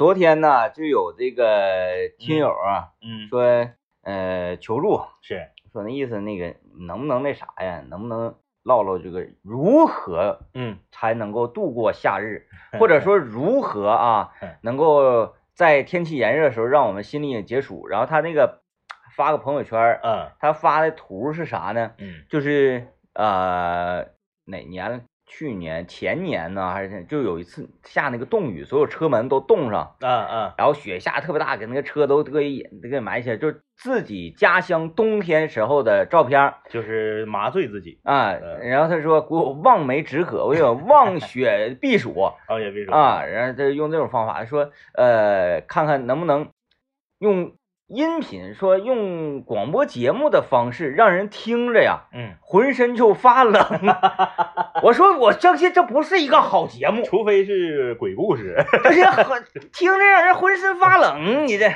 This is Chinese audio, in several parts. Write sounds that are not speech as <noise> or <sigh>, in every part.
昨天呢，就有这个听友啊，嗯，说呃求助，是说那意思那个能不能那啥呀？能不能唠唠这个如何嗯才能够度过夏日，<laughs> 或者说如何啊能够在天气炎热的时候让我们心里解暑？然后他那个发个朋友圈，嗯他发的图是啥呢？嗯就是呃哪年？去年前年呢，还是就有一次下那个冻雨，所有车门都冻上，嗯嗯然后雪下特别大，给那个车都都给给埋起来，就是自己家乡冬天时候的照片就是麻醉自己啊。嗯然后他说给我望梅止渴，我有望雪避暑啊，也避暑啊。然后他用这种方法说，呃，看看能不能用音频，说用广播节目的方式让人听着呀，嗯，浑身就发冷。<laughs> 我说我相信这不是一个好节目，除非是鬼故事。<laughs> 这是很听着让人浑身发冷，<laughs> 你这。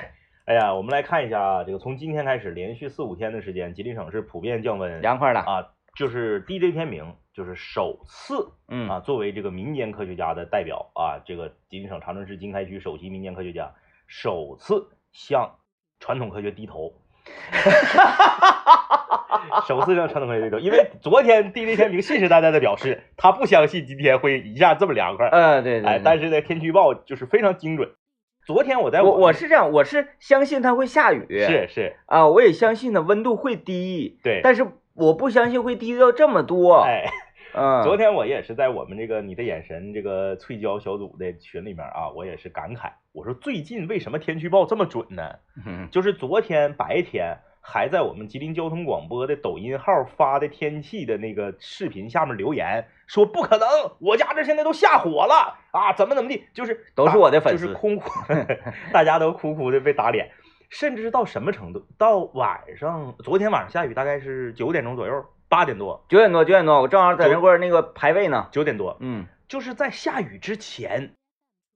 哎呀，我们来看一下啊，这个从今天开始，连续四五天的时间，吉林省是普遍降温凉快了，啊，就是 DJ 天明就是首次嗯啊，作为这个民间科学家的代表啊，这个吉林省长春市经开区首席民间科学家，首次向传统科学低头。<laughs> 首次让传统科学低头，因为昨天地雷天明信誓旦旦的表示，他不相信今天会一下这么凉快。嗯，对对哎，但是呢，天气预报就是非常精准。昨天我在我我我是这样，我是相信它会下雨，是是，啊，我也相信呢温度会低，对，但是我不相信会低到这么多，哎，<laughs> 嗯，昨天我也是在我们这个你的眼神这个翠椒小组的群里面啊，我也是感慨，我说最近为什么天气预报这么准呢？嗯 <laughs> 就是昨天白天还在我们吉林交通广播的抖音号发的天气的那个视频下面留言，说不可能，我家这现在都下火了啊，怎么怎么地，就是都是我的粉丝就是哭哭，<laughs> 大家都哭哭的被打脸，甚至到什么程度？到晚上，昨天晚上下雨大概是九点钟左右，八点多，九点多九点多，我正好在那块儿那个排位呢，九点多，嗯就是在下雨之前，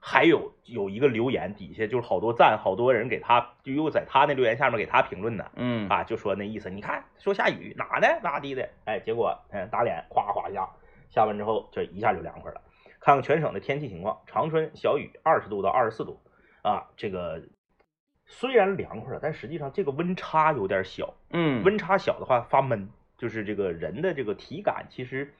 还有有一个留言底下就是好多赞，好多人给他就又在他那留言下面给他评论呢。嗯啊，就说那意思，你看说下雨哪呢咋地的，哎，结果嗯打脸哗哗下，下完之后这一下就凉快了。看看全省的天气情况，长春小雨二十度到二十四度啊，这个虽然凉快了，但实际上这个温差有点小，嗯，温差小的话发闷，就是这个人的这个体感其实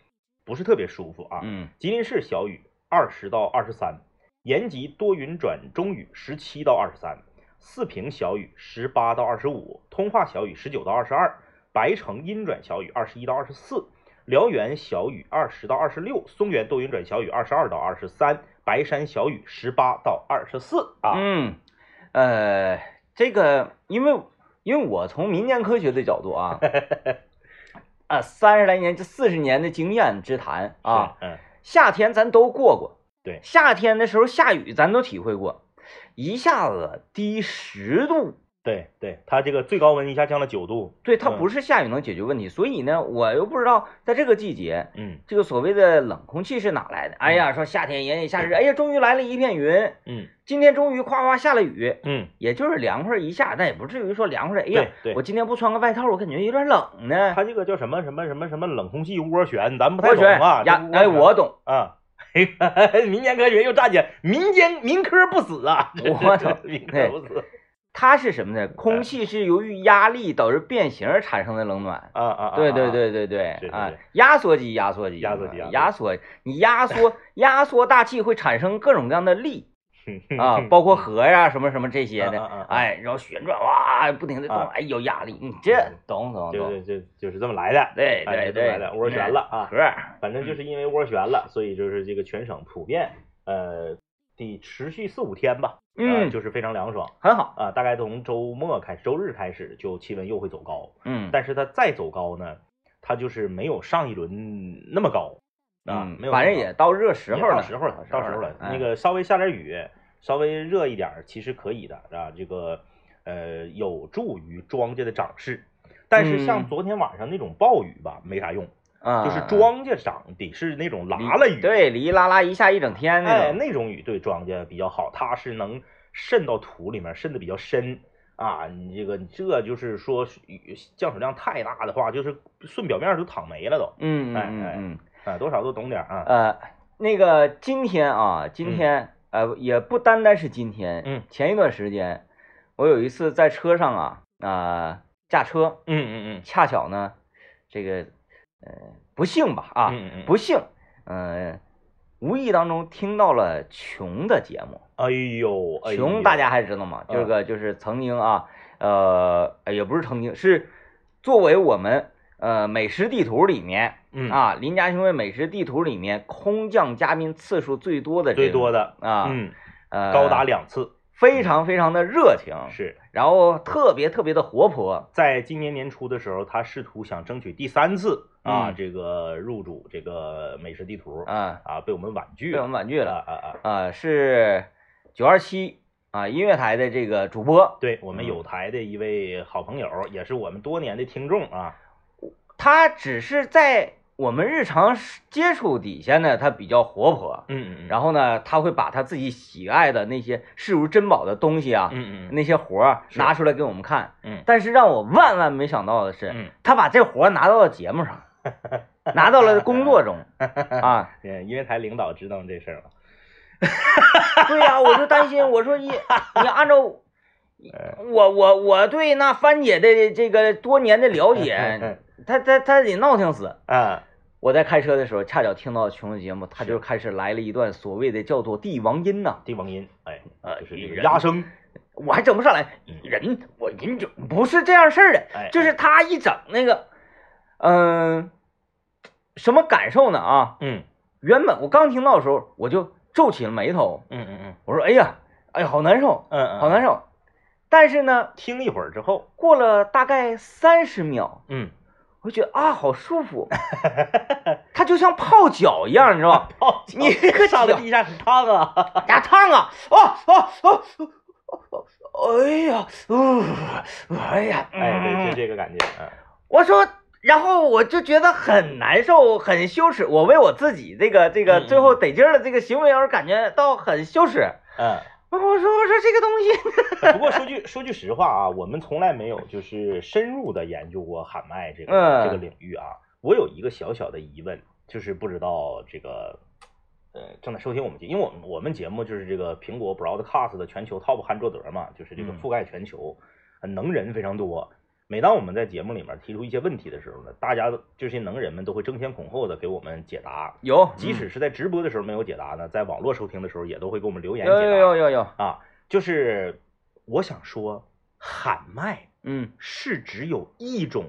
不是特别舒服啊。嗯吉林市小雨二十到二十三，延吉多云转中雨十七到二十三，四平小雨十八到二十五，通化小雨十九到二十二，白城阴转小雨二十一到二十四，辽源小雨二十到二十六，松原多云转小雨二十二到二十三，白山小雨十八到二十四啊。嗯，呃，这个因为因为我从民间科学的角度啊，<laughs> 啊，三十来年这四十年的经验之谈啊，嗯，夏天咱都过过，对。夏天的时候下雨咱都体会过，一下子低十度，对对，它这个最高温一下降了九度，对，它嗯。不是下雨能解决问题，所以呢，我又不知道在这个季节，嗯。这个所谓的冷空气是哪来的？哎呀，说夏天炎炎夏日，哎呀，终于来了一片云，嗯。今天终于夸夸下了雨，嗯，也就是凉快一下，但也不至于说凉快。哎呀对，我今天不穿个外套，我感觉有点冷呢。它这个叫什么什么什么什么冷空气涡旋，咱不太懂啊。呀，哎，我懂，啊，民间科学又站起来，民间民科不死啊，我懂。<laughs> 民科不死它是什么呢？空气是由于压力导致变形而产生的冷暖。啊啊！啊对对，啊对对对啊！压缩机，压缩机，压缩机啊压压缩，你压缩 <laughs> 压缩大气会产生各种各样的力。<laughs> 啊，包括核呀什么什么这些的。哎，然后旋转哇，不停的动，啊。哎，有压力，你这懂懂就懂，就就就是这么来的，对哎对。对涡旋了啊。核，反正就是因为涡旋了，所以就是这个全省普遍呃得持续四五天吧，呃嗯，就是非常凉爽很好，啊。大概从周末开始，周日开始就气温又会走高，嗯，但是它再走高呢，它就是没有上一轮那么高啊，嗯没有反正也到热时候了，到时候了，到时候了。哎那个稍微下点雨，稍微热一点，其实可以的啊。这个呃，有助于庄稼的长势。但是像嗯昨天晚上那种暴雨吧，没啥用，啊，就是庄稼长得是那种拉拉雨，对，哩啦啦一下一整天那哎，那种雨对庄稼比较好，它是能渗到土里面，渗的比较深啊。你这个这就是说雨降水量太大的话，就是顺表面就淌没了都嗯嗯哎哎嗯嗯，啊，多少都懂点儿啊。呃，那个今天啊，今天呃，也不单单是今天，嗯，前一段时间，我有一次在车上啊啊、驾车，嗯嗯嗯恰巧呢，这个呃不幸吧啊，嗯嗯嗯不幸，呃，无意当中听到了琼的节目。哎呦，哎呦琼大家还知道吗？嗯这个就是曾经啊，呃，也不是曾经，是作为我们呃美食地图里面嗯啊，林家兄弟美食地图里面空降嘉宾次数最多的最多的啊，嗯，呃，高达两次，非常非常的热情，是然后特别特别的活泼，在今年年初的时候，他试图想争取第三次啊，嗯。这个入主这个美食地图啊，啊，被我们婉拒被我，们婉拒了。啊啊啊！啊，是九二七啊音乐台的这个主播，对我们嗯。有台的一位好朋友，也是我们多年的听众啊，他只是在我们日常接触底下呢，他比较活泼，嗯嗯，然后呢，他会把他自己喜爱的那些视如珍宝的东西啊，嗯嗯那些活儿拿出来给我们看。嗯。但是让我万万没想到的是，嗯。他把这活儿拿到了节目上，<laughs> 拿到了工作中。<laughs> 啊。嗯，音乐台领导知道这事儿了，<laughs> 对呀、我就担心，我说你你按照呃我我我对那番姐的这个多年的了解，他他他得闹腾死。啊，我在开车的时候，恰巧听到琼的节目，他就开始来了一段所谓的叫做帝王音呐、帝王音，哎，呃就是这个压声，我还整不上来，人我人就不是这样事儿的，哎，就是他一整那个，嗯、什么感受呢啊？嗯原本我刚听到的时候，我就皱起了眉头，嗯嗯嗯我说哎呀，哎呀，好难受，嗯嗯，好难受。但是呢，听一会儿之后，过了大概三十秒，嗯，我就觉得啊，好舒服，<laughs> 它就像泡脚一样，你知道吧？<laughs> 哦，你这个上的脚地下很烫啊，<laughs> 呀，烫啊！哦哦哦哦！哎呀，呃，哎呀，哎，对，嗯就这个感觉，嗯我说，然后我就觉得很难受，很羞耻。我为我自己这个这个最后得劲儿的这个行为而感觉到很羞耻。嗯。我说，我说这个东西，<laughs> 不过说句说句实话啊，我们从来没有就是深入的研究过喊麦这个、嗯这个领域啊。我有一个小小的疑问，就是不知道这个呃正在收听我们节，因为我们我们节目就是这个苹果 Broadcast 的全球 Top 汉卓德嘛，就是这个嗯覆盖全球，呃能人非常多。每当我们在节目里面提出一些问题的时候呢，大家都这些能人们都会争先恐后的给我们解答，有，即使是在直播的时候没有解答呢，在网络收听的时候也都会给我们留言有解答。有有有有，啊，就是我想说，喊麦嗯，是只有一种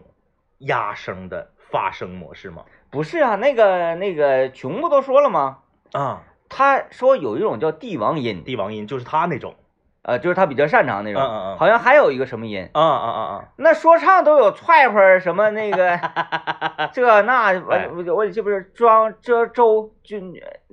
压声的发声模式吗？不是啊，那个那个琼不都说了吗？啊，他说有一种叫帝王音，帝王音就是他那种。呃，就是他比较擅长那种。嗯嗯嗯好像还有一个什么音，啊啊啊啊！那说唱都有踹儿什么那个 <laughs> 这那，哎我我我这不是装这周就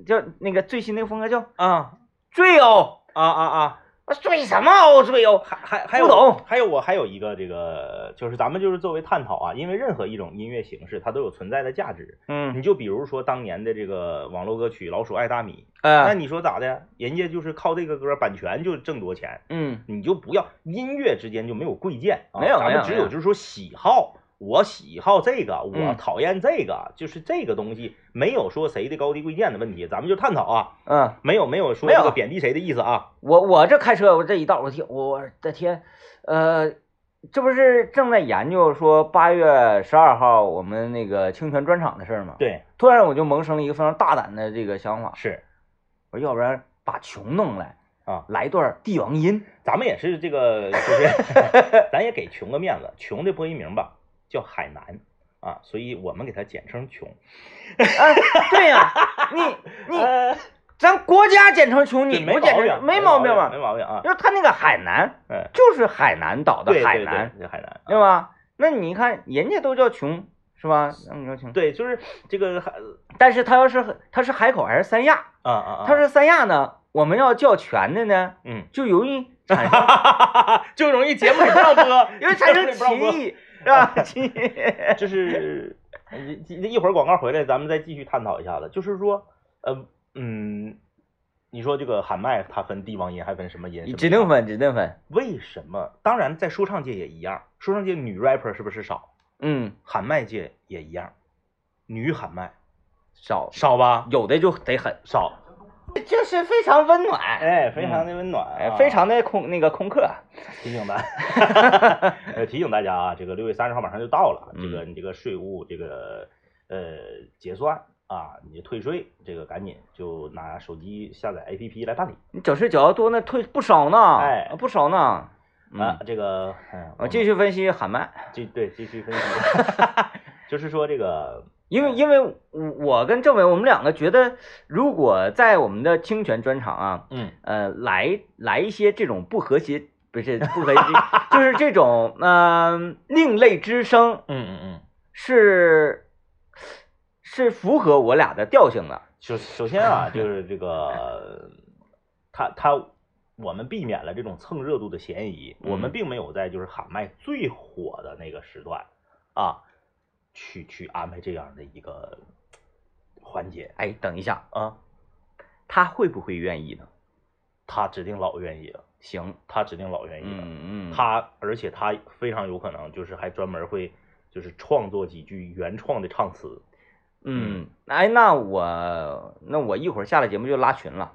叫那个最新那个风格叫啊坠哦，啊啊啊！醉什么哦追哦，还还还有不懂还有我还有一个这个，就是咱们就是作为探讨啊，因为任何一种音乐形式它都有存在的价值。嗯你就比如说当年的这个网络歌曲《老鼠爱大米》，那呃你说咋的？人家就是靠这个歌版权就挣多钱，嗯你就不要音乐之间就没有贵贱啊，没有咱们只有就是说喜好，我喜好这个，我嗯。讨厌这个，就是这个东西没有说谁的高低贵贱的问题，咱们就探讨啊，嗯，没有没有说这个贬低谁的意思啊，我我这开车我这一道我听我的天，呃，这不是正在研究说八月十二号我们那个清泉专场的事儿吗？对，突然我就萌生了一个非常大胆的这个想法，是。我说要不然把琼弄来啊，来一段帝王音。咱们也是这个，就是 <laughs> 咱也给琼个面子，琼的播音名吧叫海南啊，所以我们给它简称琼，啊，对呀、你 <laughs> 你咱国家简称琼，你没不简称没毛病没？毛病啊，因为他那个海南嗯，就是海南岛的海南，对，海南，对吧？那你看人家都叫琼是吧？那你叫琼，对，就是这个海但是他要是他是海口还是三亚？啊啊啊，他是三亚呢，我们要叫全的呢，嗯。就容易产 <laughs> 生就容易节目里不让播，容易产生歧义，是 <laughs> 吧？<laughs> 就是呃一一会儿广告回来，咱们再继续探讨一下子。就是说，呃，嗯，你说这个喊麦它分帝王音，还分什么音？什么音指定分，指定分。为什么？当然，在说唱界也一样，说唱界女 rapper 是不是少？嗯，喊麦界也一样，女喊麦少少吧？有的就得很。少。就是非常温暖，哎，非常的温暖，哎，非常的空那个空客。提醒大，呃，<laughs> 提醒大家啊，这个六月三十号马上就到了，这个你这个税务这个呃结算啊，你退税这个赶紧就拿手机下载 APP 来办理。你整税缴的多，那退不少呢，哎，不少呢。啊，这个，嗯，我继续分析喊麦，继对继续分析，<laughs> 就是说这个。因为因为我跟政委我们两个觉得，如果在我们的清泉专场啊，嗯呃来来一些这种不和谐，不是不和谐，就是这种嗯另类之声，嗯嗯嗯，是是符合我俩的调性的。首首先啊，就是这个 <laughs> 他他我们避免了这种蹭热度的嫌疑，我们并没有在就是喊麦最火的那个时段啊。去去安排这样的一个环节，哎，等一下啊，他会不会愿意呢？他指定老愿意了。行，他指定老愿意了。嗯嗯，他而且他非常有可能就是还专门会就是创作几句原创的唱词。嗯，哎，那我那我一会儿下了节目就拉群了，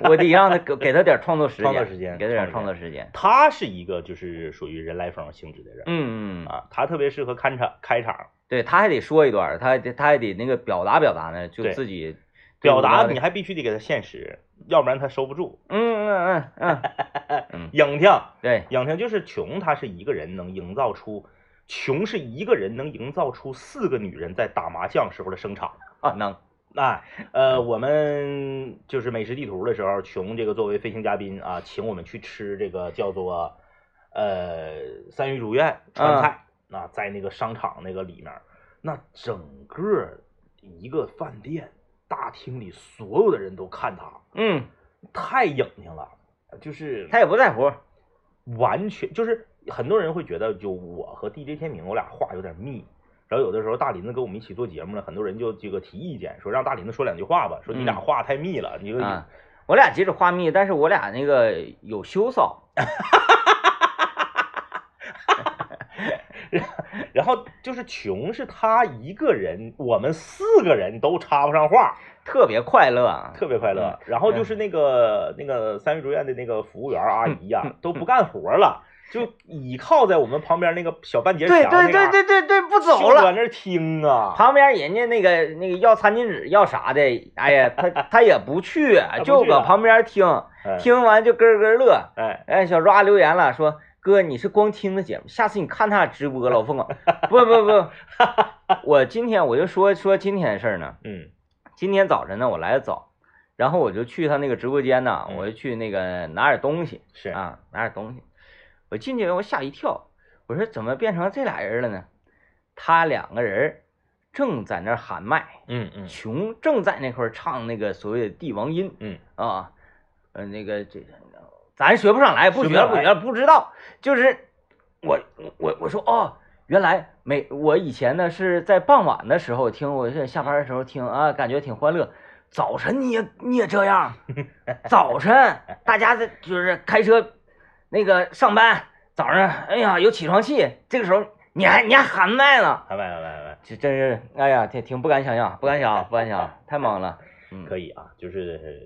我得让他给给他点创作时间，创作时间，给他点创作时间。他是一个就是属于人来疯性质的人，嗯嗯啊，他特别适合开场开场，对，他还得说一段，他他还得那个表达表达呢，就自己表达，你还必须得给他现实，要不然他收不住。嗯嗯嗯嗯，<laughs> 影听，对，影听就是穷，他是一个人能营造出。穷是一个人能营造出四个女人在打麻将时候的声场啊，能，哎，呃，我们就是美食地图的时候，穷这个作为飞行嘉宾啊，请我们去吃这个叫做呃三余竹苑川菜啊，在那个商场那个里面，那整个一个饭店大厅里所有的人都看他，嗯，太影听了，就是他也不在乎，完全就是。很多人会觉得，就我和 DJ 天明，我俩话有点密。然后有的时候大林子跟我们一起做节目呢，很多人就这个提意见，说让大林子说两句话吧，说你俩话太密了。你说，我俩即使话密，但是我俩那个有羞臊。<laughs> 然后就是穷是他一个人，我们四个人都插不上话，特别快乐，特别快乐。然后就是那个那个三育竹院的那个服务员阿姨呀，<laughs> 都不干活了。就倚靠在我们旁边那个小半截墙对对对对对对，不走了，搁那听啊。旁边人家那个那个要餐巾纸要啥的，哎呀，他他也不去，<laughs> 就搁旁边听，听完就咯咯乐。哎哎，小抓留言了，说哥你是光听的节目，下次你看他俩直播，老凤啊，<laughs> 不不不，我今天我就说说今天的事儿呢。嗯，今天早晨呢，我来的早，然后我就去他那个直播间呢，我就去那个拿点东西，是啊，拿点东西。我进去，我吓一跳，我说怎么变成这俩人了呢？他两个人正在那喊麦，嗯嗯，穷正在那块唱那个所谓的帝王音，嗯啊，呃那个这咱学不上来，不学了不学了，不知道。就是我我我说哦，原来每我以前呢是在傍晚的时候听，我是下班的时候听啊，感觉挺欢乐。早晨你也你也这样，<laughs> 早晨大家在就是开车。那个上班早上，哎呀有起床气，这个时候你还你还喊麦呢，喊麦喊麦喊麦，这真是哎呀，挺挺不敢想象，不敢想，不敢想，<laughs> 太猛了。嗯，可以啊，就是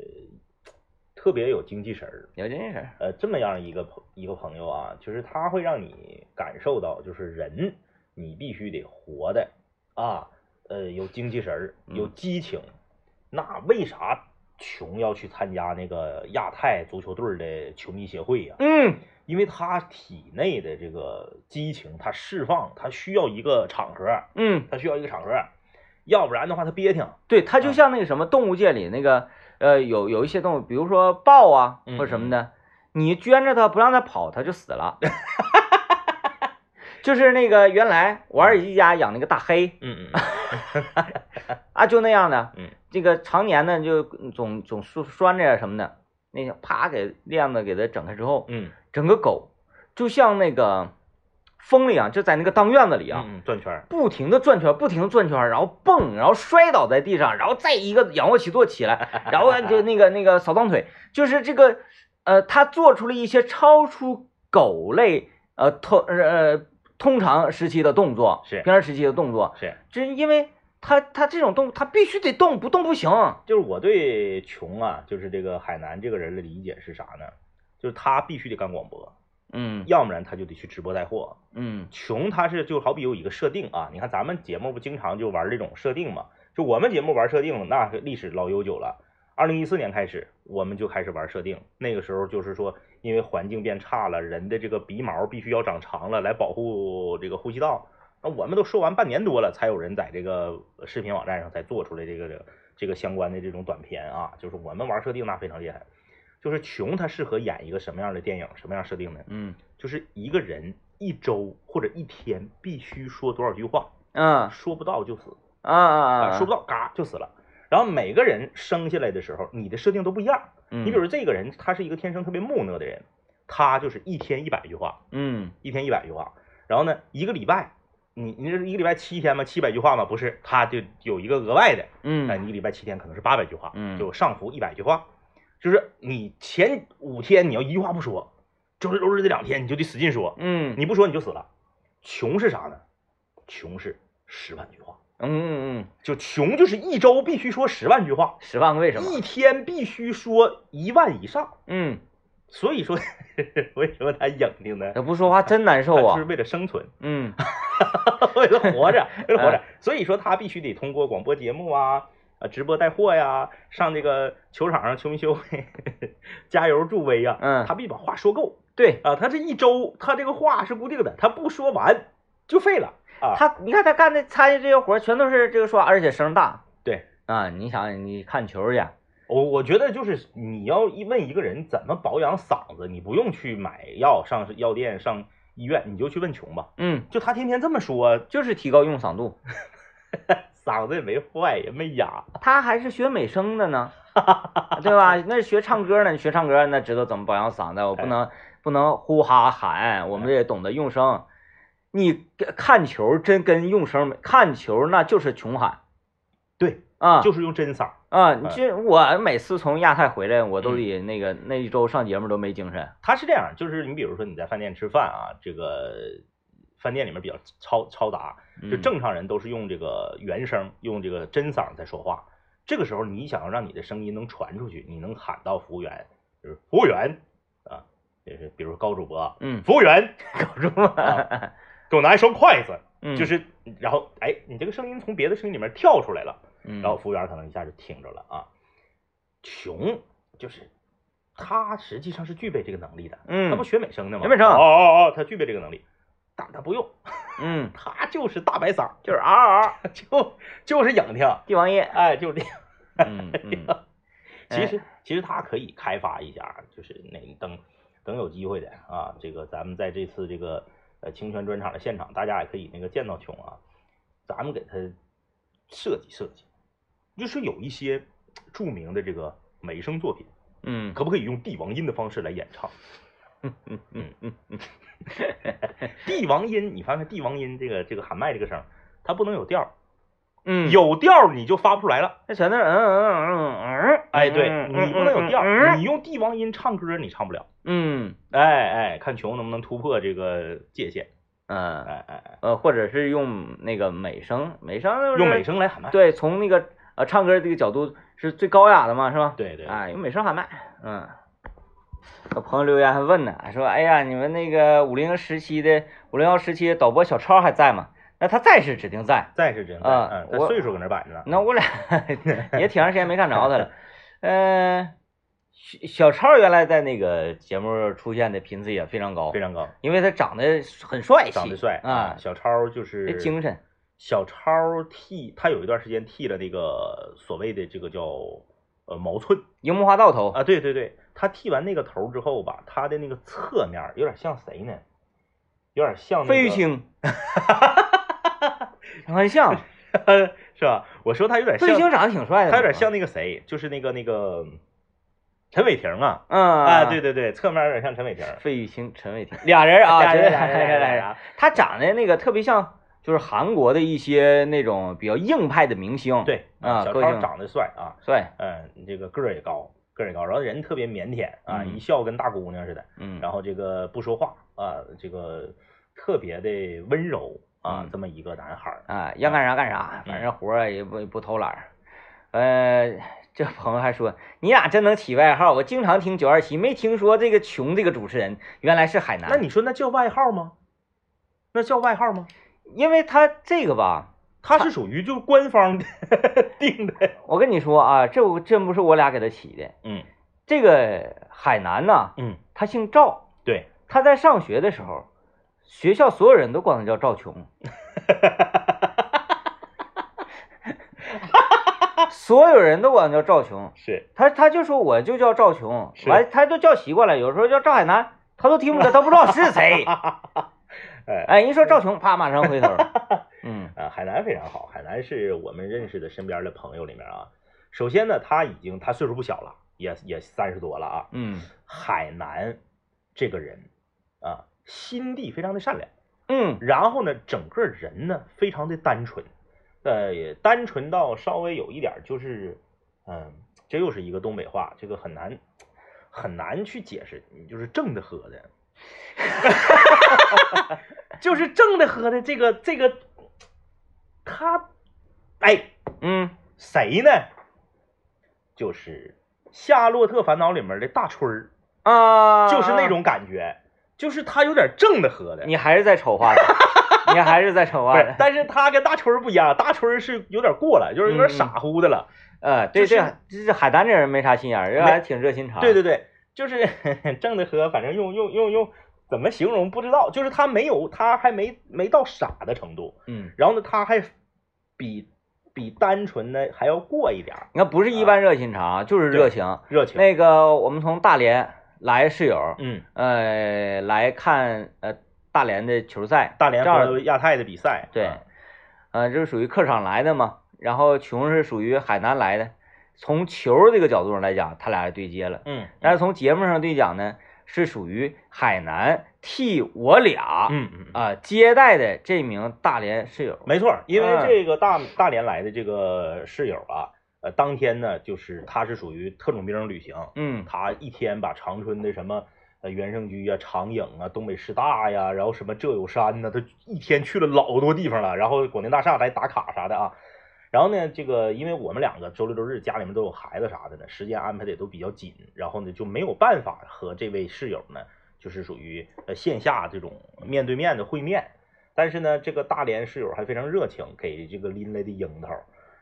特别有精气神儿，有精气神儿。呃，这么样一个朋一个朋友啊，就是他会让你感受到，就是人你必须得活的啊，呃，有精气神儿，有激情。那为啥？穷要去参加那个亚太足球队的球迷协会呀，嗯，因为他体内的这个激情，他释放，他需要一个场合，嗯，他需要一个场合，要不然的话他憋挺。对他就像那个什么动物界里那个，呃，有有一些动物，比如说豹啊或者什么的，你圈着它不让它跑，它就死了。<laughs> 就是那个原来我二姨家养那个大黑，嗯嗯，<laughs> <laughs> 啊，就那样的，嗯。这个常年呢，就总总拴拴着呀什么的，那个啪给链子给它整开之后，嗯，整个狗就像那个疯了一样，就在那个当院子里啊，转圈，不停的转圈，不停的转圈，然后蹦，然后摔倒在地上，然后再一个仰卧起坐起来，然后就那个那个扫荡腿，就是这个呃，他做出了一些超出狗类呃通呃通常时期的动作，是平常时期的动作，是，就是因为。他他这种动他必须得动，不动不行。就是我对穷啊，就是这个海南这个人的理解是啥呢？就是他必须得干广播，嗯要不然他就得去直播带货。嗯穷他是就好比有一个设定啊，你看咱们节目不经常就玩这种设定嘛？就我们节目玩设定，那历史老悠久了。二零一四年开始，我们就开始玩设定。那个时候就是说，因为环境变差了，人的这个鼻毛必须要长长了来保护这个呼吸道。那我们都说完半年多了，才有人在这个视频网站上才做出来这个这个相关的这种短片啊。就是我们玩设定那非常厉害。就是穷，他适合演一个什么样的电影？什么样设定呢？嗯就是一个人一周或者一天必须说多少句话，嗯说不到就死啊啊啊！说不到嘎就死了。然后每个人生下来的时候，你的设定都不一样。嗯，你比如这个人，他是一个天生特别木讷的人，他就是一天一百句话，嗯一天一百句话。然后呢，一个礼拜，你你这一个礼拜七天嘛？七百句话嘛？不是，他就有一个额外的，哎，嗯你一个礼拜七天可能是八百句话，嗯就上浮一百句话。就是你前五天你要一句话不说，周六周日这两天你就得使劲说，嗯你不说你就死了。穷是啥呢？穷是十万句话，嗯嗯嗯，就穷就是一周必须说十万句话，十万个为什么？一天必须说一万以上。嗯，所以说，<laughs> 为什么他硬挺呢？他不说话真难受啊他是。为了生存，嗯 <laughs> 为了活着，为了活着。所以说他必须得通过广播节目啊，啊直播带货呀，上这个球场上球迷秀会加油助威呀，嗯他必须把话说够对啊。他这一周他这个话是固定的，他不说完就废了啊。他，你看他干的参与这些活儿全都是这个说话，而且声大对。啊。你想，你看球去，我我觉得就是你要一问一个人怎么保养嗓子，你不用去买药上药店上医院，你就去问穷吧。嗯，就他天天这么说，就是提高用嗓度。<laughs> 嗓子也没坏，也没哑。他还是学美声的呢，<laughs> 对吧？那是学唱歌呢，你学唱歌那知道怎么保养嗓子，我不能不能呼哈喊，我们也懂得用声。你看球真跟用声没，看球那就是穷喊对，啊，就是用真嗓。啊，你这我每次从亚太回来，我都得那个那一周上节目都没精神。他是这样，就是你比如说你在饭店吃饭啊，这个饭店里面比较嘈嘈杂，就嗯正常人都是用这个原声，用这个真嗓在说话。这个时候你想要让你的声音能传出去，你能喊到服务员，就是服务员啊，就是比如说高主播，嗯，服务员搞住吗？<laughs> 给我拿一双筷子，嗯，就是然后哎，你这个声音从别的声音里面跳出来了。嗯，然后服务员可能一下就听着了啊。穷就是他实际上是具备这个能力的，嗯，他不学美声的吗？学美声哦哦哦，他具备这个能力，但他不用，嗯，<laughs> 他就是大白嗓，就是嗷嗷嗷，<laughs> 就就是影听，帝王爷，哎，就是这样。嗯嗯，<laughs> 其实其实他可以开发一下，就是那等等有机会的啊，这个咱们在这次这个呃清泉专场的现场，大家也可以那个见到琼啊，咱们给他设计设计，就是有一些著名的这个美声作品，嗯可不可以用帝王音的方式来演唱？嗯嗯嗯嗯嗯，帝王音，你看看帝王音这个这个喊麦这个声，它不能有调，嗯，有调你就发不出来了。那全都是嗯嗯嗯嗯，哎，对嗯你不能有调你用帝王音唱歌你唱不了。嗯哎哎，看球能不能突破这个界限。嗯哎哎哎，呃，或者是用那个美声，美声就是用美声来喊麦。对，从那个呃唱歌这个角度是最高雅的嘛，是吧？对对，哎，用美声喊麦，嗯。有朋友留言还问呢，说：“哎呀，你们那个五零时期的五零幺时期的导播小超还在吗？那他在是指定在，在是指定在，嗯我岁数搁那摆着呢。那我俩 <laughs> 也挺长时间没看着他了。<laughs> 呃，小小超原来在那个节目出现的频次也非常高非，常高，因为他长得很帅气，长得帅啊，小超就是精神，小超剃，他有一段时间剃了那个所谓的这个叫呃毛寸樱木花道头，啊，对对对，他剃完那个头之后吧，他的那个侧面有点像谁呢？有点像、那个、费玉清，很像，<laughs> 是吧？我说他有点费玉清，长得挺帅的，他有点像那个谁，就是那个那个陈伟霆啊，嗯啊，对，对对，侧面有点像陈伟霆。费玉清、陈伟霆俩人啊，俩人俩人俩人他长得那个特别像，就是韩国的一些那种比较硬派的明星，，对啊小超长得帅啊，帅，嗯，这个个儿也高，个儿也高，然后人特别腼腆啊，嗯一笑跟大姑娘似的，嗯，然后这个不说话啊，这个特别的温柔啊嗯，这么一个男孩儿。啊，要干啥干啥，反正活儿也不不偷懒儿。呃，这朋友还说，你俩真能起外号，我经常听九二七，没听说这个穷这个主持人原来是海南。那你说那叫外号吗？那叫外号吗？因为他这个吧，他是属于就官方的 <laughs> 定的。我跟你说啊，这我真不是我俩给他起的，嗯这个海南呐，嗯，他姓赵，对，他在上学的时候，学校所有人都管他叫赵穷，<laughs> 所有人都管他叫赵琼，是。他他就说我就叫赵琼，是。完他都叫习惯了，有时候叫赵海南，他都听不得，<laughs> 他不知道是谁。<laughs> 哎。哎，一说赵琼，啪，马上回头。了。<laughs> 嗯。啊，海南非常好，海南是我们认识的身边的朋友里面啊，首先呢，他已经他岁数不小了，也也三十多了啊。嗯。海南这个人啊，心地非常的善良，嗯。然后呢，整个人呢非常的单纯，呃，也单纯到稍微有一点儿就是，嗯，这又是一个东北话，这个很难很难去解释，你就是正的喝的，<laughs> 就是正的喝的这个这个，他，哎，嗯谁呢？就是《夏洛特烦恼》里面的大春儿，啊，就是那种感觉，就是他有点正的喝的。你还是在丑化他，你还是在丑不是化他，。但是他跟大春不一样，大春是有点过了，就是有点傻乎的了。呃，对就是这这海丹这人没啥心眼儿，人还挺热心肠。对对对，就是正的喝，反正用用用用怎么形容不知道，就是他没有，他还没没到傻的程度。嗯，然后呢，他还比比单纯的还要过一点儿你看不是一般热心肠，就是热情。热情。那个我们从大连来室友，嗯，呃，来看呃大连的球赛，大连和亚太的比赛，对嗯，呃，这是属于客场来的嘛，然后琼是属于海南来的。从球这个角度上来讲，他俩是对接了，嗯，但是从节目上对讲呢，是属于海南替我俩嗯嗯嗯。啊接待的这名大连室友。没错，因为嗯这个大大连来的这个室友啊，呃，当天呢，就是他是属于特种兵旅行，嗯他一天把长春的什么呃原盛居啊、长影啊、东北师大呀，然后什么浙有山呐、他一天去了老多地方了，然后广电大厦来打卡啥的啊。然后呢，这个因为我们两个周六周日家里面都有孩子啥的呢，时间安排的也都比较紧，然后呢就没有办法和这位室友呢，就是属于呃线下这种面对面的会面。但是呢，这个大连室友还非常热情，给这个拎来的樱桃，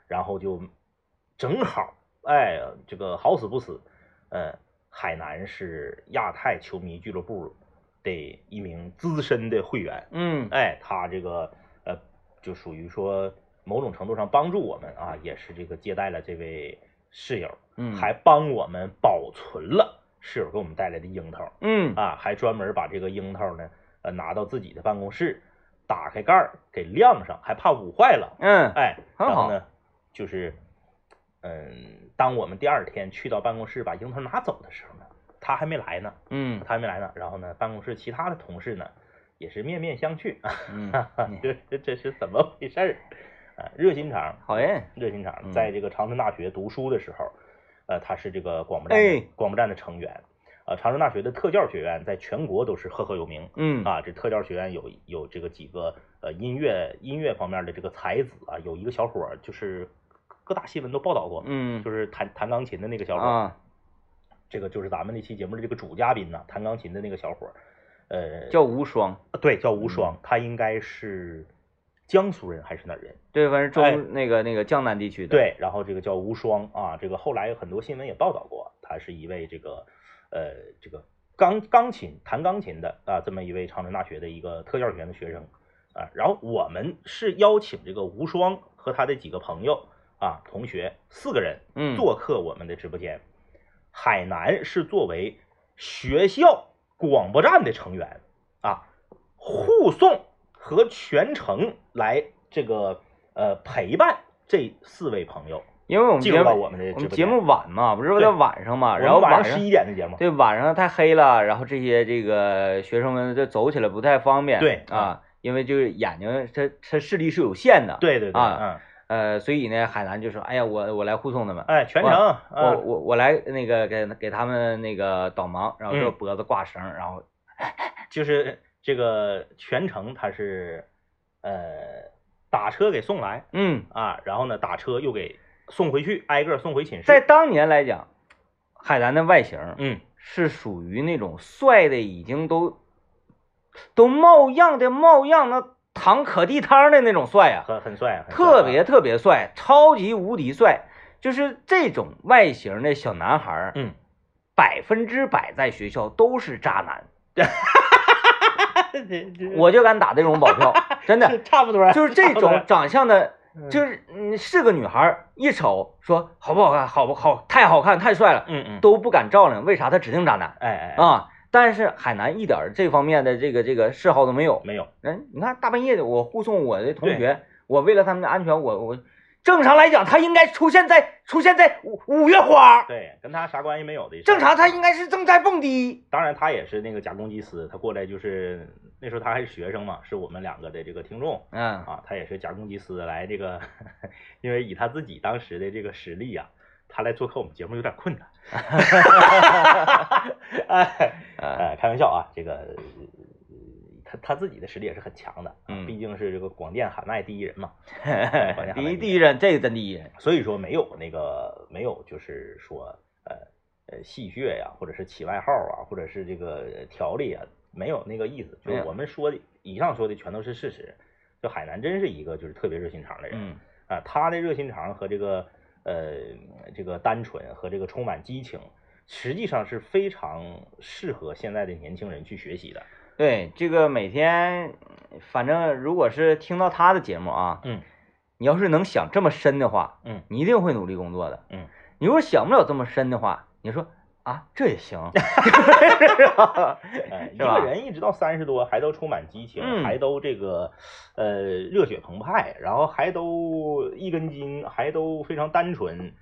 然后就正好，哎，这个好死不死，呃，海南是亚太球迷俱乐部的一名资深的会员，嗯。哎，他这个呃，就属于说某种程度上帮助我们啊，也是这个接待了这位室友，嗯，还帮我们保存了室友给我们带来的樱桃嗯。啊，还专门把这个樱桃呢，呃，拿到自己的办公室，打开盖儿给晾上，还怕捂坏了，嗯。哎，然后呢，就是，嗯，当我们第二天去到办公室把樱桃拿走的时候呢，他还没来呢，嗯他还没来呢。然后呢，办公室其他的同事呢，也是面面相觑，嗯，<laughs> 这这这是怎么回事儿？啊，热心肠，好人，热心肠，嗯在这个长春大学读书的时候，呃，他是这个广播站哎广播站的成员，呃，长春大学的特教学院在全国都是赫赫有名，嗯啊，这特教学院有有这个几个呃音乐音乐方面的这个才子啊，有一个小伙儿就是各大新闻都报道过，嗯。就是弹弹钢琴的那个小伙儿，啊，这个就是咱们那期节目的这个主嘉宾呐，弹钢琴的那个小伙儿，呃，叫无双，对叫无嗯。双，他应该是江苏人还是哪儿人？对，反正中、哎那个那个江南地区的，，对，然后这个叫无双啊，这个后来有很多新闻也报道过，他是一位这个呃这个钢钢琴弹钢琴的啊这么一位长春大学的一个特教学院的学生啊，然后我们是邀请这个无双和他的几个朋友啊同学四个人嗯，做客我们的直播间，海南是作为学校广播站的成员啊，护送和全程来这个呃陪伴这四位朋友因为我们节目我们的我。们节目。晚嘛，不是对在晚上嘛，我然后晚上十一点的节目，对晚上太黑了，然后这些这个学生们就走起来不太方便，对啊，因为就是眼睛他他视力是有限的，对对对，啊嗯，呃，所以呢，海南就说，哎呀，我我来护送他们，哎，全程我啊，我我来那个给给他们那个导盲，然后这嗯。脖子挂绳，然后 <laughs> 就是这个全程他是呃打车给送来嗯，啊，然后呢打车又给送回去，挨个送回寝室。在当年来讲，海南的外形嗯。是属于那种帅的已经都都冒样的冒样，那淌可地摊的那种帅啊，很很帅，啊特别特别帅，超级无敌帅。就是这种外形的小男孩，嗯，百分之百在学校都是渣男，<laughs> 我就敢打这种保票，<laughs> 真的。差不多，就是这种长相的，嗯就是嗯是个女孩，一瞅说好不好看，好不好，太好看，太帅了，嗯嗯，都不敢照亮，为啥？他指定渣男哎哎，啊！但是海南一点这方面的这个这个嗜好都没有。没有，人你看大半夜的，我护送我的同学，我为了他们的安全，我我正常来讲，他应该出现在出现在五五月花，对，跟他啥关系没有的。正常他应该是正在蹦迪。当然，他也是那个假公济私，他过来就是那时候他还是学生嘛，是我们两个的这个听众嗯啊，他也是假公济私来这个，<laughs> 因为以他自己当时的这个实力啊，他来做客我们节目有点困难。<laughs> 哎呃 <laughs> 哎，开玩笑啊，这个呃他他自己的实力也是很强的，啊嗯毕竟是这个广电喊麦第一人嘛，<laughs> 第一第一人，这个真第一人。所以说没有那个没有就是说呃呃戏谑呀，或者是起外号啊，或者是这个条例啊，没有那个意思，就是我们说的以上说的全都是事实。就海南真是一个就是特别热心肠的人，嗯啊，他的热心肠和这个呃这个单纯和这个充满激情，实际上是非常适合现在的年轻人去学习的。对，这个每天，反正如果是听到他的节目啊，嗯你要是能想这么深的话，嗯你一定会努力工作的。嗯，你如果想不了这么深的话，你说啊，这也行，<laughs> 哎，一个人一直到三十多，还都充满激情，嗯还都这个呃热血澎湃，然后还都一根筋，还都非常单纯，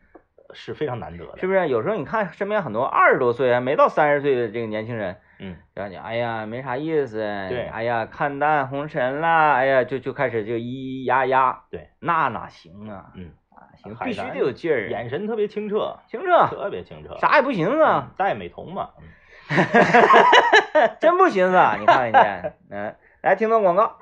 是非常难得的。是不是？有时候你看身边很多二十多岁还没到三十岁的这个年轻人，嗯，然后你哎呀没啥意思，对哎呀看淡红尘啦，哎呀就就开始就咿咿呀呀，对，那哪行啊？嗯，啊行，必须得有劲儿，眼神特别清澈，清澈，特别清澈。啥也不寻思啊嗯，戴美瞳嘛，<laughs> 嗯真不寻思啊！你看人家，嗯，来听段广告。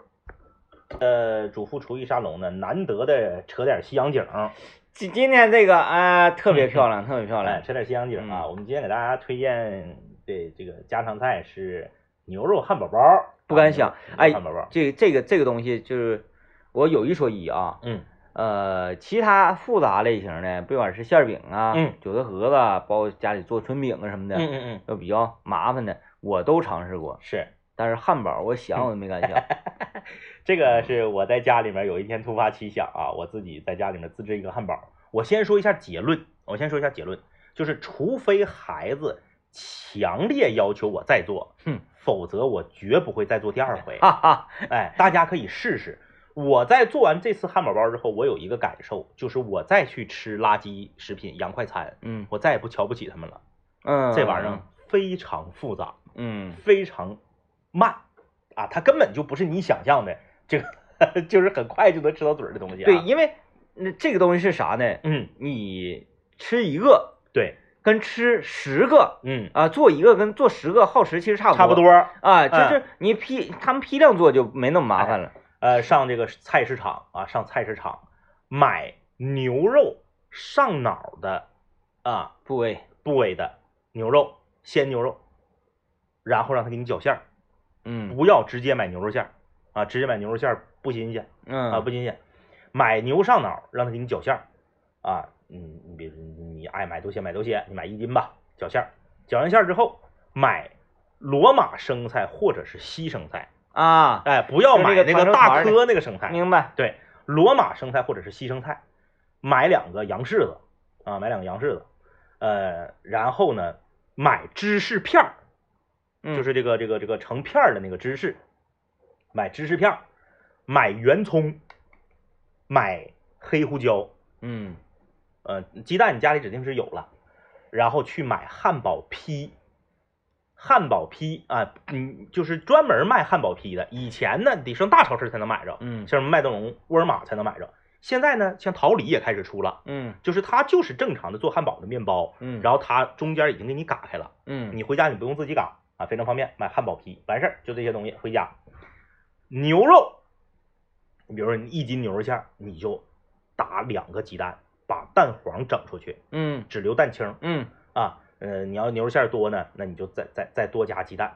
呃，主妇厨艺沙龙呢，难得的扯点西洋景儿，今今天这个啊、特别漂亮，特别漂哎，亮。扯点西洋景儿啊。嗯我们今天给大家推荐的这个家常菜是牛肉汉堡包，不敢想哎汉堡包，这这个这个东西就是我有一说一啊，嗯呃，其他复杂类型的，不管是馅儿饼啊、嗯韭菜盒子啊，包括家里做春饼啊什么的，嗯嗯嗯，都比较麻烦的，我都尝试过。是。但是汉堡，我想我都没敢想。<laughs> 这个是我在家里面有一天突发奇想啊，我自己在家里面自制一个汉堡。我先说一下结论，我先说一下结论，就是除非孩子强烈要求我再做，哼，否则我绝不会再做第二回。哈哈，哎，<laughs> 大家可以试试。我在做完这次汉堡包之后，我有一个感受，就是我再去吃垃圾食品、洋快餐，嗯我再也不瞧不起他们了。嗯，这玩意儿非常复杂，嗯，非常慢啊，它根本就不是你想象的这个，<laughs> 就是很快就能吃到嘴儿的东西、啊。对，，因为那这个东西是啥呢？嗯，你吃一个对，跟吃十个嗯，啊，做一个跟做十个耗时其实差不多，差不多。啊，就嗯是你批他们批量做就没那么麻烦了。呃，上这个菜市场啊，上菜市场买牛肉上脑的啊部位，部位的牛肉，鲜牛肉，然后让他给你绞馅儿，嗯不要直接买牛肉馅儿啊，直接买牛肉馅儿不新鲜嗯啊，嗯不新鲜。买牛上脑，让他给你绞馅儿啊，嗯，你比如你爱买多些买多些，你买一斤吧，绞馅儿，绞完馅儿之后买罗马生菜或者是西生菜，啊，哎，不要买个那个大颗那个生菜，明白？对，罗马生菜或者是西生菜，买两个洋柿子啊，买两个洋柿子，呃，然后呢，买芝士片儿，嗯就是这个这个这个成片儿的那个芝士，买芝士片儿，买圆葱，买黑胡椒，嗯呃，鸡蛋你家里指定是有了，然后去买汉堡坯。汉堡批啊，嗯，就是专门卖汉堡批的。以前呢，得上大超市才能买着，嗯像什么麦德龙、沃尔玛才能买着。现在呢，像桃李也开始出了，嗯就是它就是正常的做汉堡的面包，嗯，然后它中间已经给你嘎开了，嗯你回家你不用自己嘎啊，非常方便。买汉堡皮完事儿，就这些东西回家。牛肉你比如说你一斤牛肉馅儿，你就打两个鸡蛋，把蛋黄整出去，嗯只留蛋清嗯啊。呃，你要牛肉馅儿多呢，那你就再再再多加鸡蛋，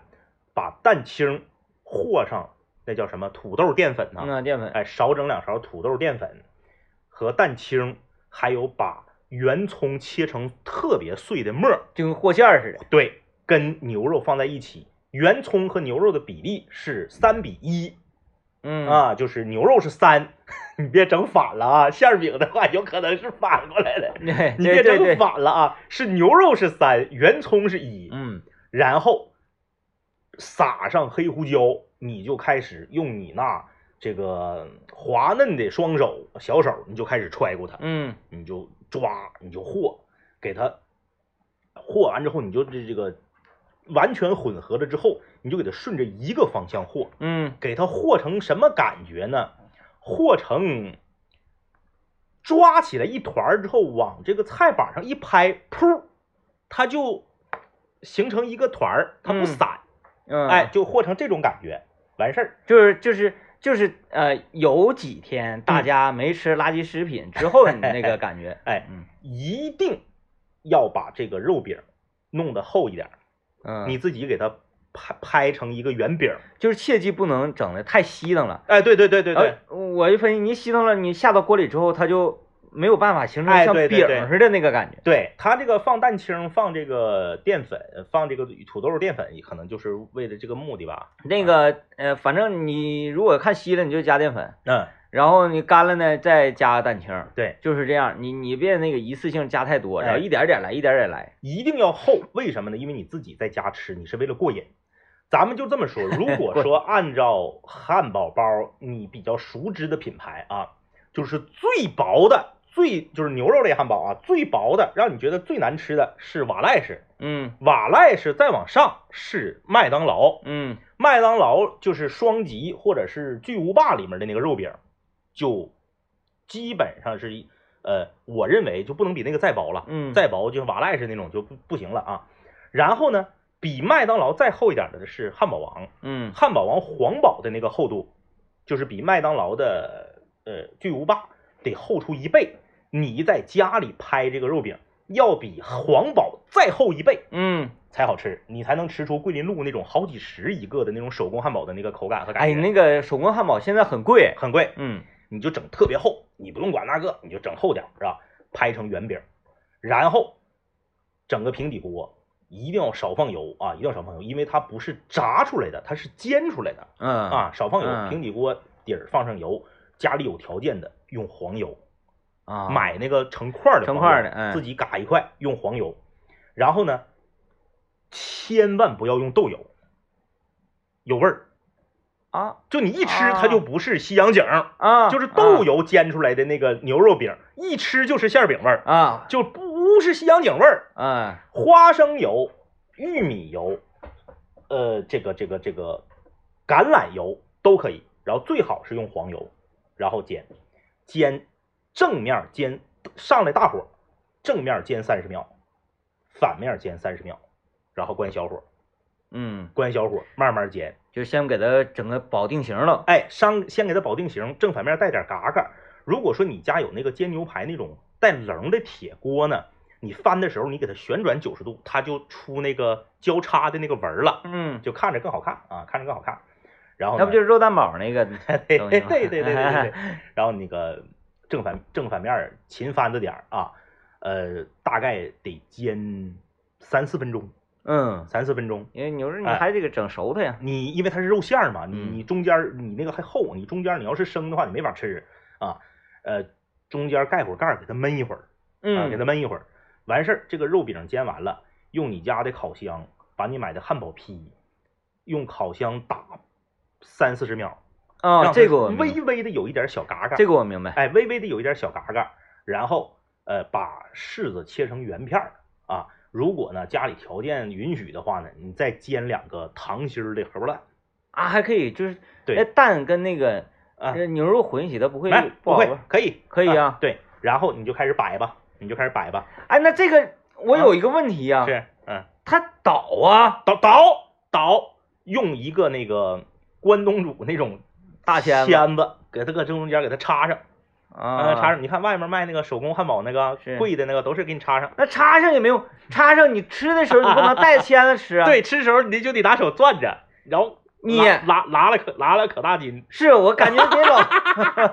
把蛋清和上那叫什么土豆淀粉呐、嗯，淀粉，哎，少整两勺土豆淀粉和蛋清，还有把圆葱切成特别碎的末儿，就跟和馅儿似的。对，跟牛肉放在一起。圆葱和牛肉的比例是三比一嗯，啊，就是牛肉是三，<laughs> 你别整反了啊！馅儿饼的话有可能是反过来的，你别整反了啊！是牛肉是三，圆葱是一，嗯然后撒上黑胡椒，你就开始用你那这个滑嫩的双手小手，你就开始揣过它，嗯你就抓，你就和，给它和完之后，你就这这个完全混合了之后，你就给它顺着一个方向和，嗯。给它和成什么感觉呢？和成抓起来一团儿之后，往这个菜板上一拍，噗，它就形成一个团儿，它不嗯散，嗯，哎，，就和成这种感觉，完事儿。就是就是就是呃，有几天大嗯。家没吃垃圾食品之后，你那个感觉，<laughs> 哎，嗯。一定要把这个肉饼弄得厚一点儿，嗯，你自己给它拍拍成一个圆饼。就是切记不能整的太稀腾了。哎，对对对对对，呃我一分析，你稀腾了，你下到锅里之后，它就没有办法形成哎像饼似的那个感觉。对它这个放蛋清，放这个淀粉，放这个土豆淀粉，可能就是为了这个目的吧。那个呃，反正你如果看稀了，你就加淀粉，嗯，然后你干了呢，再加蛋清，对，就是这样。你你别那个一次性加太多，然后哎一点点来，一点点来。一定要厚，为什么呢？因为你自己在家吃，你是为了过瘾。咱们就这么说，<laughs> 如果说按照汉堡包你比较熟知的品牌啊，就是最薄的，最就是牛肉类汉堡啊，最薄的，让你觉得最难吃的是瓦赖式，嗯瓦赖式再往上是麦当劳，嗯麦当劳就是双极或者是巨无霸里面的那个肉饼，就基本上是一呃，我认为就不能比那个再薄了。嗯，再薄就是瓦赖式那种就不不行了啊。然后呢，比麦当劳再厚一点的是汉堡王，嗯汉堡王皇堡的那个厚度，就是比麦当劳的呃巨无霸得厚出一倍。你在家里拍这个肉饼，要比皇堡再厚一倍嗯，才好吃，你才能吃出桂林路那种好几十一个的那种手工汉堡的那个口感和感哎，那个手工汉堡现在很贵。很贵，嗯你就整特别厚，你不用管那个，你就整厚点是吧？拍成圆饼，然后整个平底锅一定要少放油啊，一定要少放油，因为它不是炸出来的，它是煎出来的嗯啊，少放油。嗯平底锅底儿放上油，家里有条件的用黄油，啊，买那个成块儿的成块儿的嗯自己嘎一块用黄油，然后呢，千万不要用豆油，有味儿。啊就你一吃，啊它就不是西洋景儿，啊，就是豆油煎出来的那个牛肉饼，一吃就是馅儿饼味儿，啊就不是西洋景味儿。啊花生油、玉米油，呃，这个这个这个橄榄油都可以，然后最好是用黄油，然后煎，煎正面煎上来大火，正面煎三十秒，反面煎三十秒，然后关小火，嗯，关小火慢慢煎，就先给它整个保定型了。哎，上先给它保定型，正反面带点嘎嘎。如果说你家有那个煎牛排那种带棱的铁锅呢，你翻的时候你给它旋转九十度，它就出那个交叉的那个纹儿了，嗯，就看着更好看啊，看着更好看。然后呢那不就是肉蛋堡那个对？对对对对对对，<laughs> 然后那个正反正反面勤翻着点儿啊，呃，大概得煎三四分钟，嗯，三四分钟。因为牛肉你哎还得给整熟它呀。你因为它是肉馅儿嘛，你嗯你中间你那个还厚，你中间你要是生的话，你没法吃啊。呃，中间盖会儿盖儿，给它焖一会儿啊，给嗯它焖一会儿。完事儿，这个肉饼煎完了，用你家的烤箱把你买的汉堡坯，用烤箱打三四十秒，啊，让这个微微的有一点小嘎嘎，这个我明白。哎，微微的有一点小嘎嘎，然后呃把柿子切成圆片儿啊。如果呢家里条件允许的话呢，你再煎两个糖心儿的荷包蛋啊，还可以，就是对那蛋跟那个啊，呃牛肉混一起，它不会来不会？可以可以啊啊，对，然后你就开始摆吧，你就开始摆吧，哎，那这个我有一个问题呀，是嗯，它倒啊，倒倒倒，用一个那个关东煮那种大签子签子给它搁中间给它插上，啊，呃，插上。你看外面卖那个手工汉堡那个贵的那个都是给你插上。那插上也没用，插上你吃的时候你不能带签子吃啊。<laughs> 对，吃的时候你就得拿手攥着，然后你拉拉拉了可拉了可大劲，是我感觉那种。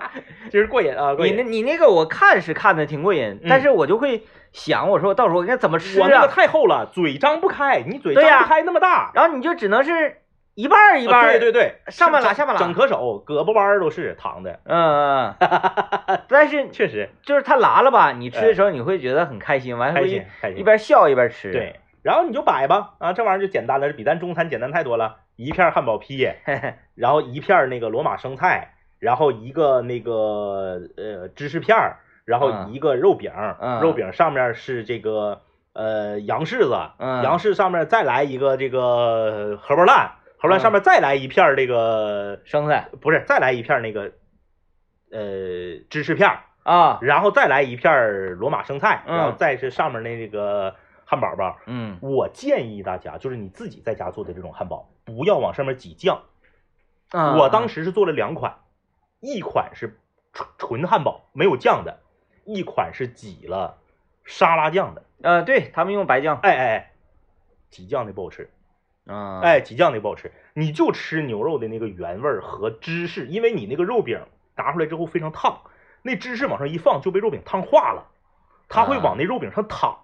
就是过瘾啊，过瘾。你那，你那个我看是看的挺过瘾，嗯但是我就会想，我说到时候我应该怎么吃我那个啊？太厚了，嘴张不开，你嘴张不开那么大，然后你就只能是一半儿一半对对对，上半拉下半拉整可手，胳膊弯儿都是躺的，嗯，<laughs> 但是确实就是它拉了吧，你吃的时候你会觉得很开心，完了会开。一边笑一边吃。，对，然后你就摆吧，啊，这玩意儿就简单了，比咱中餐简单太多了。一片汉堡坯，<laughs> 然后一片那个罗马生菜，然后一个那个呃芝士片儿，然后嗯。一个肉饼，嗯。肉饼上面是这个呃羊柿子，嗯。羊柿上面再来一个这个荷包蛋，荷包蛋嗯上面再来一片这个生菜不是再来一片那个呃芝士片儿，啊，然后再来一片罗马生菜，嗯。然后再是上面那个汉堡吧。嗯我建议大家，就是你自己在家做的这种汉堡，不要往上面挤酱。啊我当时是做了两款，一款是纯纯汉堡没有酱的，一款是挤了沙拉酱的。呃，对他们用白酱，哎哎哎，挤酱的不好吃，啊，哎，挤酱的不好吃，你就吃牛肉的那个原味儿和芝士，因为你那个肉饼拿出来之后非常烫，那芝士往上一放就被肉饼烫化了，它会往那肉饼上淌，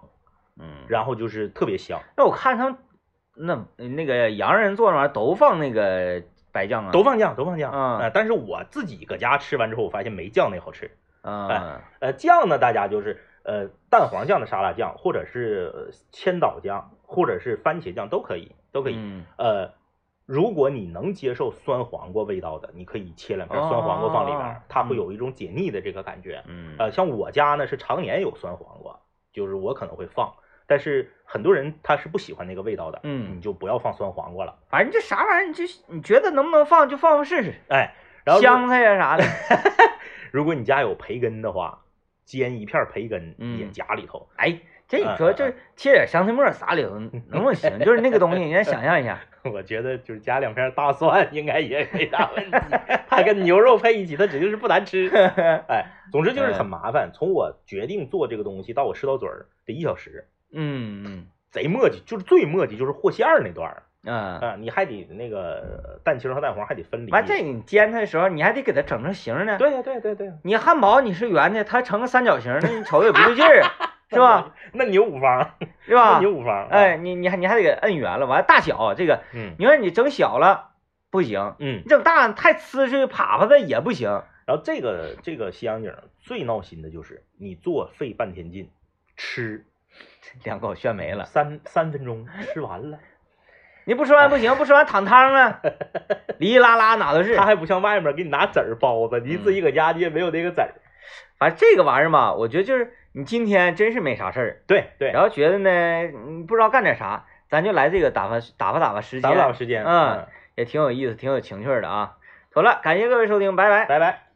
嗯，然后就是特别香。那我看他们那那个洋人做那玩意儿都放那个白酱啊，都放酱，都放酱，嗯呃但是我自己搁家吃完之后，我发现没酱那好吃。啊，呃，酱呢，大家就是呃蛋黄酱的沙拉酱，或者是呃千岛酱，或者是番茄酱都可以，都可以。嗯呃，如果你能接受酸黄瓜味道的，你可以切两片酸黄瓜放里边，哦它会有一种解腻的这个感觉。嗯呃，像我家呢是常年有酸黄瓜，就是我可能会放，但是很多人他是不喜欢那个味道的，嗯你就不要放酸黄瓜了。反正这啥玩意儿，你就你觉得能不能放就放放试试，哎，然后香菜呀啥的，<laughs> 如果你家有培根的话，煎一片培根嗯也夹里头。哎，这你说这切点香菜末撒里头 <laughs> 能不能行？就是那个东西，你先想象一下，<laughs> 我觉得就是加两片大蒜应该也没啥问题，它跟牛肉配一起，它指定是不难吃。哎，总之就是很麻烦。从我决定做这个东西到我吃到嘴儿得一小时，嗯嗯贼墨迹。就是最墨迹就是和馅儿那段儿嗯。啊，你还得那个蛋清和蛋黄还得分离。完这你煎它的时候，你还得给它整成形呢。对呀对对对，你汉堡你是圆的，它成个三角形，那你瞅也不对劲儿，<laughs> 是吧？？<laughs> 那你有五方，是吧那你？有五方。哎，，你你还你还得给摁圆了，完了大小这个，嗯你说你整小了不行，嗯你。整大太呲哧啪啪的也不行。然后这个这个西洋景最闹心的就是你做费半天劲，吃 <laughs> 两口炫没了，三三分钟吃完了。<laughs> 你不吃完不行，不吃完淌汤啊，<laughs> 哩哩啦啦哪都是他。还不像外面给你拿籽儿包子，你自己搁家你也没有那个籽儿。反正这个玩意儿吧，我觉得就是你今天真是没啥事儿，对对，然后觉得呢，你不知道干点啥，咱就来这个打发打发打发时间，打发时间，嗯，也挺有意思，挺有情趣的啊。妥了，感谢各位收听，拜拜。拜拜。